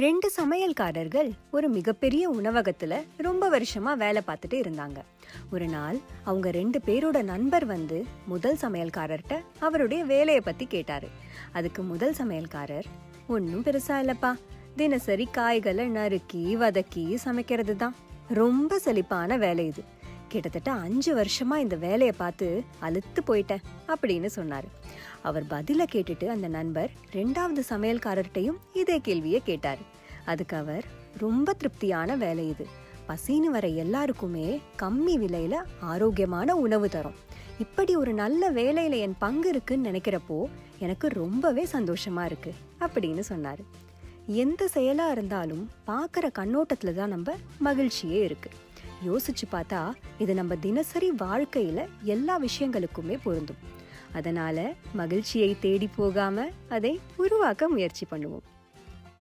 ரெண்டு சமையல்காரர்கள் ஒரு மிகப்பெரிய உணவகத்துல ரொம்ப வருஷமா வேலை பார்த்துட்டு இருந்தாங்க. ஒரு நாள் அவங்க ரெண்டு பேரோட நண்பர் வந்து முதல் சமையல்காரர்கிட்ட அவருடைய வேலையை பத்தி கேட்டாரு. அதுக்கு முதல் சமையல்காரர் ஒன்றும் பெருசா இல்லப்பா. தினசரி காய்களை நறுக்கி வதக்கி சமைக்கிறது தான் ரொம்ப செழிப்பான வேலை இது. கிட்டத்தட்ட அஞ்சு வருஷமா இந்த வேலையை பார்த்து அழுத்து போயிட்டேன் அப்படின்னு சொன்னார். அவர் பதிலை கேட்டுட்டு அந்த நண்பர் ரெண்டாவது சமையல்காரர்கிட்டையும் இதே கேள்வியை கேட்டார். அதுக்கு அவர் ரொம்ப திருப்தியான வேலை இது. பசின்னு வர எல்லாருக்குமே கம்மி விலையில ஆரோக்கியமான உணவு தரும். இப்படி ஒரு நல்ல வேலையில என் பங்கு இருக்குன்னு நினைக்கிறப்போ எனக்கு ரொம்பவே சந்தோஷமா இருக்கு அப்படின்னு சொன்னார். எந்த செயலாக இருந்தாலும் பார்க்குற கண்ணோட்டத்தில் தான் நம்ம மகிழ்ச்சியே இருக்குது யோசிச்சு பார்த்தா இது நம்ம தினசரி வாழ்க்கையில எல்லா விஷயங்களுக்குமே பொருந்தும். அதனால மகிழ்ச்சியை தேடி போகாம அதை உருவாக்க முயற்சி பண்ணுவோம்.